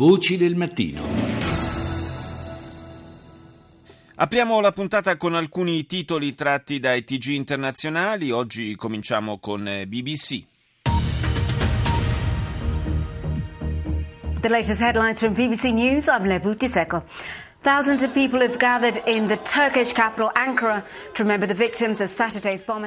Voci del mattino. Apriamo la puntata con alcuni titoli tratti dai TG internazionali. Oggi cominciamo con eh, BBC. The latest headlines from BBC News. I'm Lebu Tiseko.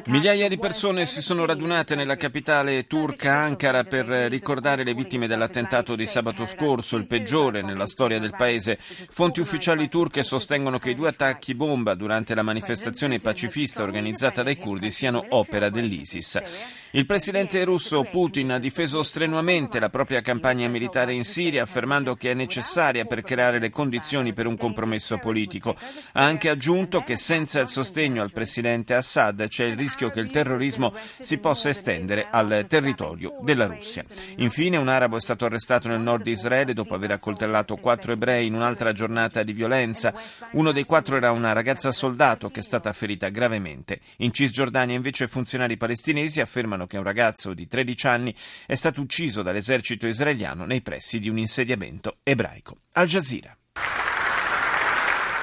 Migliaia di persone si sono radunate nella capitale turca Ankara per ricordare le vittime dell'attentato di sabato scorso, il peggiore nella storia del paese. Fonti ufficiali turche sostengono che i due attacchi bomba durante la manifestazione pacifista organizzata dai curdi siano opera dell'ISIS. Il presidente russo Putin ha difeso strenuamente la propria campagna militare in Siria, affermando che è necessaria per creare le condizioni per un compromesso politico. Ha anche aggiunto che senza il sostegno al presidente Assad c'è il rischio che il terrorismo si possa estendere al territorio della Russia. Infine, un arabo è stato arrestato nel nord di Israele dopo aver accoltellato quattro ebrei in un'altra giornata di violenza. Uno dei quattro era una ragazza soldato che è stata ferita gravemente. In Cisgiordania, invece, funzionari palestinesi affermano che un ragazzo di 13 anni è stato ucciso dall'esercito israeliano nei pressi di un insediamento ebraico. Al Jazeera.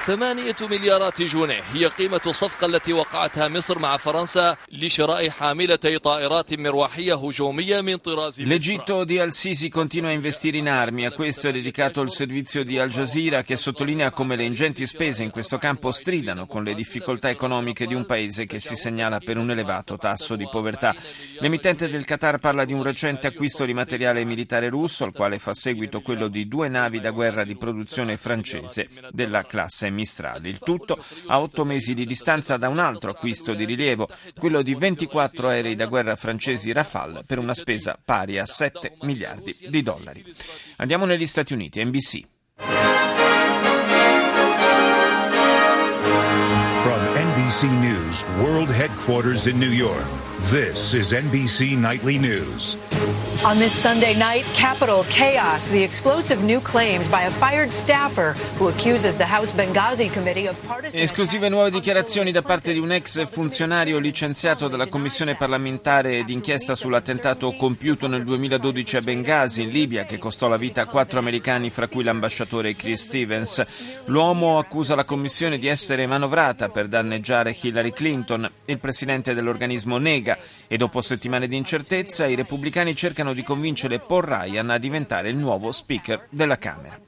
ثمانية مليارات جنيه هي قيمة الصفقة التي وقعتها مصر مع فرنسا لشراء حاملتي طائرات مروحية هجومية من طراز L'Egitto di Al-Sisi continua a investire in armi, a questo è dedicato il servizio di Al Jazeera che sottolinea come le ingenti spese in questo campo stridano con le difficoltà economiche di un paese che si segnala per un elevato tasso di povertà. L'emittente del Qatar parla di un recente acquisto di materiale militare russo, al quale fa seguito quello di due navi da guerra di produzione francese della classe Mistral. Il tutto a otto mesi di distanza da un altro acquisto di rilievo, quello di 24 aerei da guerra francesi Rafale per una spesa pari a 7 miliardi di dollari. Andiamo negli Stati Uniti, NBC. From NBC News World Headquarters in New York, this is NBC Nightly News. On this Sunday night, Capitol chaos. The explosive new claims by a fired staffer who accuses the House Benghazi Committee of partisan. Esclusive nuove dichiarazioni da parte di un ex funzionario licenziato dalla Commissione parlamentare d'inchiesta sull'attentato compiuto nel 2012 a Benghazi, in Libia, che costò la vita a quattro americani, fra cui l'ambasciatore Chris Stevens. L'uomo accusa la Commissione di essere manovrata per danneggiare Hillary Clinton. Il presidente dell'organismo nega e dopo settimane di incertezza i repubblicani cercano di convincere Paul Ryan a diventare il nuovo speaker della Camera.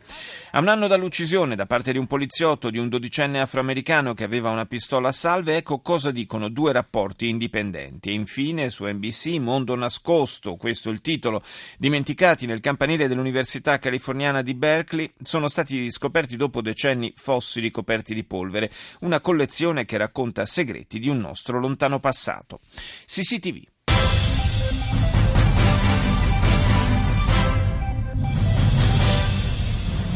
A un anno dall'uccisione da parte di un poliziotto di un dodicenne afroamericano che aveva una pistola a salve, ecco cosa dicono due rapporti indipendenti. E infine su NBC Mondo nascosto, questo è il titolo, dimenticati nel campanile dell'Università californiana di Berkeley, sono stati scoperti dopo decenni fossili coperti di polvere, una collezione che racconta segreti di un nostro lontano passato. CCTV.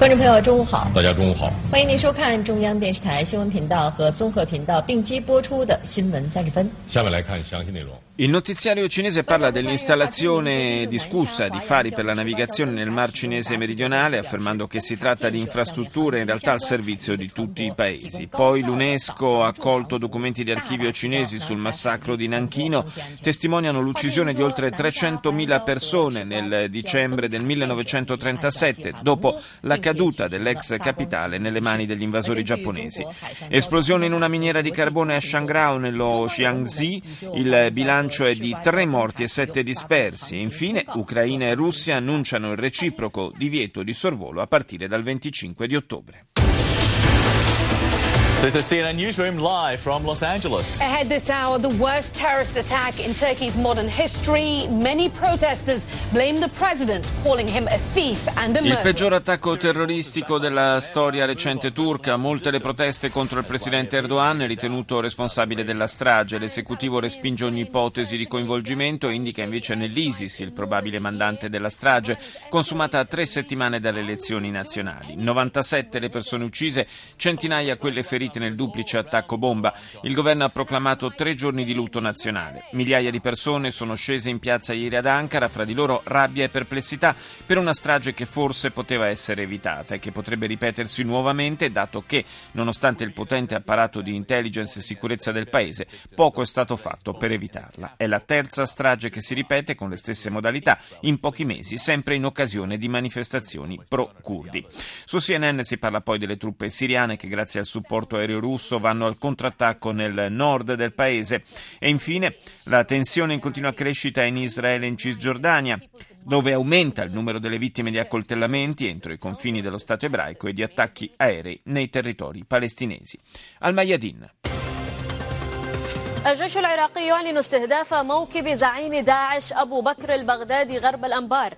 观众朋友，中午好！大家中午好，欢迎您收看中央电视台新闻频道和综合频道并机播出的新闻三十分。下面来看详细内容。Il notiziario cinese parla dell'installazione discussa di fari per la navigazione nel Mar Cinese meridionale, affermando che si tratta di infrastrutture in realtà al servizio di tutti i paesi. Poi l'UNESCO ha accolto documenti di archivio cinesi sul massacro di Nanchino, testimoniano l'uccisione di oltre 300.000 persone nel dicembre del 1937, dopo la caduta dell'ex capitale nelle mani degli invasori giapponesi. Esplosione in una miniera di carbone a Shangrao, nello Jiangxi, il bilancio è di tre morti e sette dispersi. Infine, Ucraina e Russia annunciano il reciproco divieto di sorvolo a partire dal 25 di ottobre. This is CNN Newsroom live from Los Angeles. Ahead this hour, the worst terrorist attack in Turkey's modern history. Many protesters blame the president, calling him a thief and a Il murderer. peggior attacco terroristico della storia recente turca, molte le proteste contro il presidente Erdogan, ritenuto responsabile della strage. L'esecutivo respinge ogni ipotesi di coinvolgimento e indica invece nell'ISIS il probabile mandante della strage, consumata a tre settimane dalle elezioni nazionali. 97 le persone uccise, centinaia quelle ferite feriti nel duplice attacco bomba. Il governo ha proclamato tre giorni di lutto nazionale. Migliaia di persone sono scese in piazza ieri ad Ankara, fra di loro rabbia e perplessità per una strage che forse poteva essere evitata e che potrebbe ripetersi nuovamente, dato che, nonostante il potente apparato di intelligence e sicurezza del paese, poco è stato fatto per evitarla. È la terza strage che si ripete con le stesse modalità in pochi mesi, sempre in occasione di manifestazioni pro-curdi. Su CNN si parla poi delle truppe siriane che grazie al supporto aereo russo vanno al contrattacco nel nord del paese e infine la tensione in continua crescita in Israele e in Cisgiordania dove aumenta il numero delle vittime di accoltellamenti entro i confini dello Stato ebraico e di attacchi aerei nei territori palestinesi. Al Mayadin. الجيش العراقي يعلن استهداف موكب زعيم داعش أبو بكر البغدادي غرب الأنبار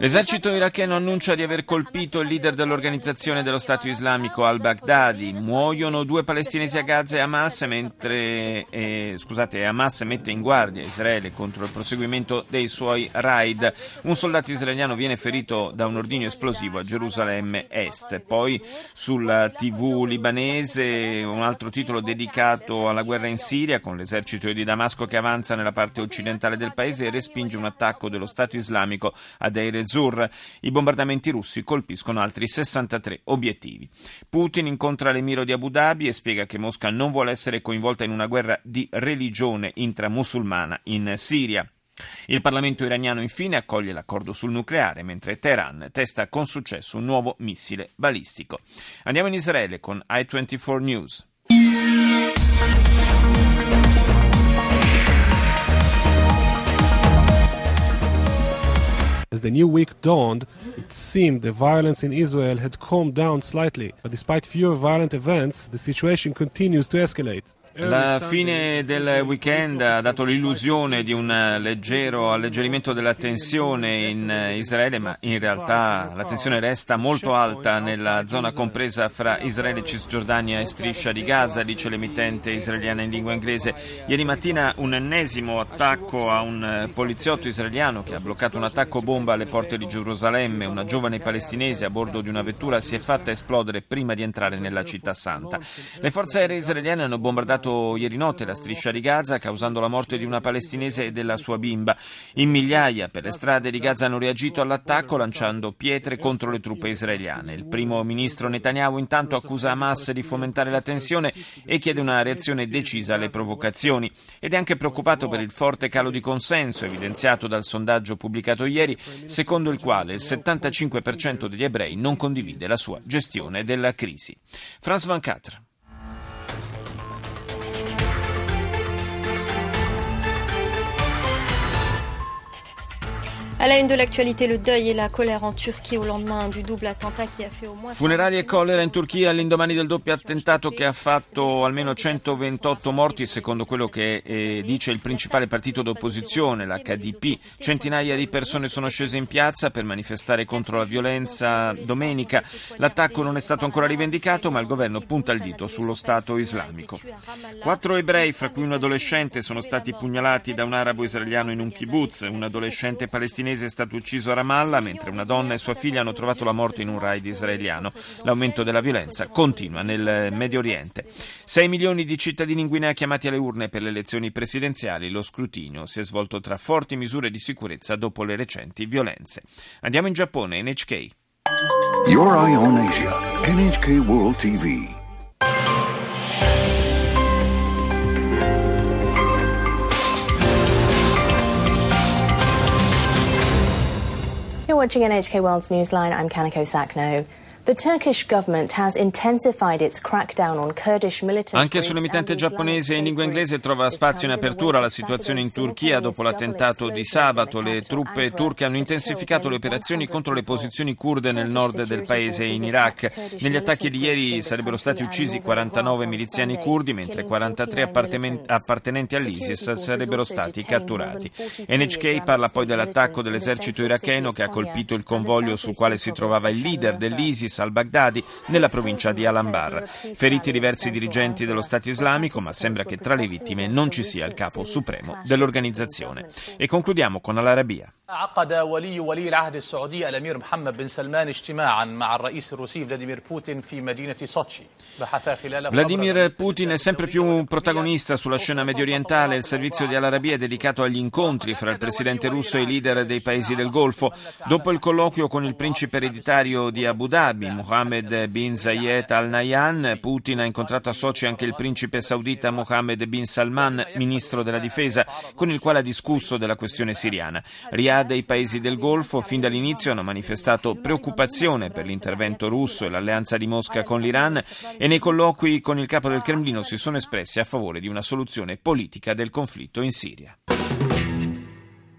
L'esercito iracheno annuncia di aver colpito il leader dell'organizzazione dello Stato islamico al-Baghdadi. Muoiono due palestinesi a Gaza e Hamas, mentre eh, scusate, Hamas mette in guardia Israele contro il proseguimento dei suoi raid. Un soldato israeliano viene ferito da un ordigno esplosivo a Gerusalemme Est. Poi sulla TV libanese un altro titolo dedicato alla guerra in Siria, con l'esercito di Damasco che avanza nella parte occidentale del paese e respinge un attacco dello Stato islamico a Deir Zur. I bombardamenti russi colpiscono altri 63 obiettivi. Putin incontra l'emiro di Abu Dhabi e spiega che Mosca non vuole essere coinvolta in una guerra di religione intramusulmana in Siria. Il Parlamento iraniano infine accoglie l'accordo sul nucleare, mentre Teheran testa con successo un nuovo missile balistico. Andiamo in Israele con i24 News. As the new week dawned, it seemed the violence in Israel had calmed down slightly, but despite fewer violent events, the situation continues to escalate. La fine del weekend ha dato l'illusione di un leggero alleggerimento della tensione in Israele, ma in realtà la tensione resta molto alta nella zona compresa fra Israele, Cisgiordania e Striscia di Gaza, dice l'emittente israeliana in lingua inglese. Ieri mattina un ennesimo attacco a un poliziotto israeliano che ha bloccato un attacco bomba alle porte di Gerusalemme. Una giovane palestinese a bordo di una vettura si è fatta esplodere prima di entrare nella città santa. Le forze aeree israeliane hanno bombardato ieri notte la striscia di Gaza, causando la morte di una palestinese e della sua bimba. In migliaia per le strade di Gaza hanno reagito all'attacco lanciando pietre contro le truppe israeliane. Il primo ministro Netanyahu intanto accusa Hamas di fomentare la tensione e chiede una reazione decisa alle provocazioni. Ed è anche preoccupato per il forte calo di consenso evidenziato dal sondaggio pubblicato ieri, secondo il quale il 75% degli ebrei non condivide la sua gestione della crisi. Franz Van Catra. À la une de l'actualité, le deuil et la colère en Turchie au lendemain du double attentat qui a fait au moins... Funerali e collera in Turchia all'indomani del doppio attentato che ha fatto almeno 128 morti, secondo quello che eh, dice il principale partito d'opposizione, l'HDP. Centinaia di persone sono scese in piazza per manifestare contro la violenza domenica. L'attacco non è stato ancora rivendicato, ma il governo punta il dito sullo Stato islamico. Quattro ebrei, fra cui un adolescente, sono stati pugnalati da un arabo israeliano in un kibbutz. Un adolescente palestinese è stato ucciso a Ramallah, mentre una donna e sua figlia hanno trovato la morte in un raid israeliano. L'aumento della violenza continua nel Medio Oriente. 6 milioni di cittadini in Guinea chiamati alle urne per le elezioni presidenziali. Lo scrutinio si è svolto tra forti misure di sicurezza dopo le recenti violenze. Andiamo in Giappone, NHK. Your Eye on Asia, NHK World TV. Watching NHK World's Newsline. I'm Kanako Sakno. Anche sull'emittente giapponese in lingua inglese trova spazio in apertura la situazione in Turchia dopo l'attentato di sabato. Le truppe turche hanno intensificato le operazioni contro le posizioni kurde nel nord del paese e in Iraq. Negli attacchi di ieri sarebbero stati uccisi 49 miliziani kurdi, mentre 43 appartenenti all'ISIS sarebbero stati catturati. NHK parla poi dell'attacco dell'esercito iracheno che ha colpito il convoglio sul quale si trovava il leader dell'ISIS al-Baghdadi nella provincia di Al-Anbar. Feriti diversi dirigenti dello Stato islamico, ma sembra che tra le vittime non ci sia il capo supremo dell'organizzazione. E concludiamo con l'Arabia. عقد ولي ولي العهد السعودي الامير محمد بن سلمان اجتماعا مع الرئيس الروسي فلاديمير بوتين في مدينه سوتشي Vladimir Putin è sempre più protagonista sulla scena mediorientale. Il servizio di Al-Arabi è dedicato agli incontri fra il presidente russo e i leader dei paesi del Golfo. Dopo il colloquio con il principe ereditario di Abu Dhabi, Mohammed bin Zayed Al Nahyan, Putin ha incontrato a Sochi anche il principe saudita Mohammed bin Salman, ministro della difesa, con il quale ha discusso della questione siriana. Riyadh e i paesi del Golfo fin dall'inizio hanno manifestato preoccupazione per l'intervento russo e l'alleanza di Mosca con l'Iran e nei colloqui con il capo del Cremlino si sono espressi a favore di una soluzione politica del conflitto in Siria.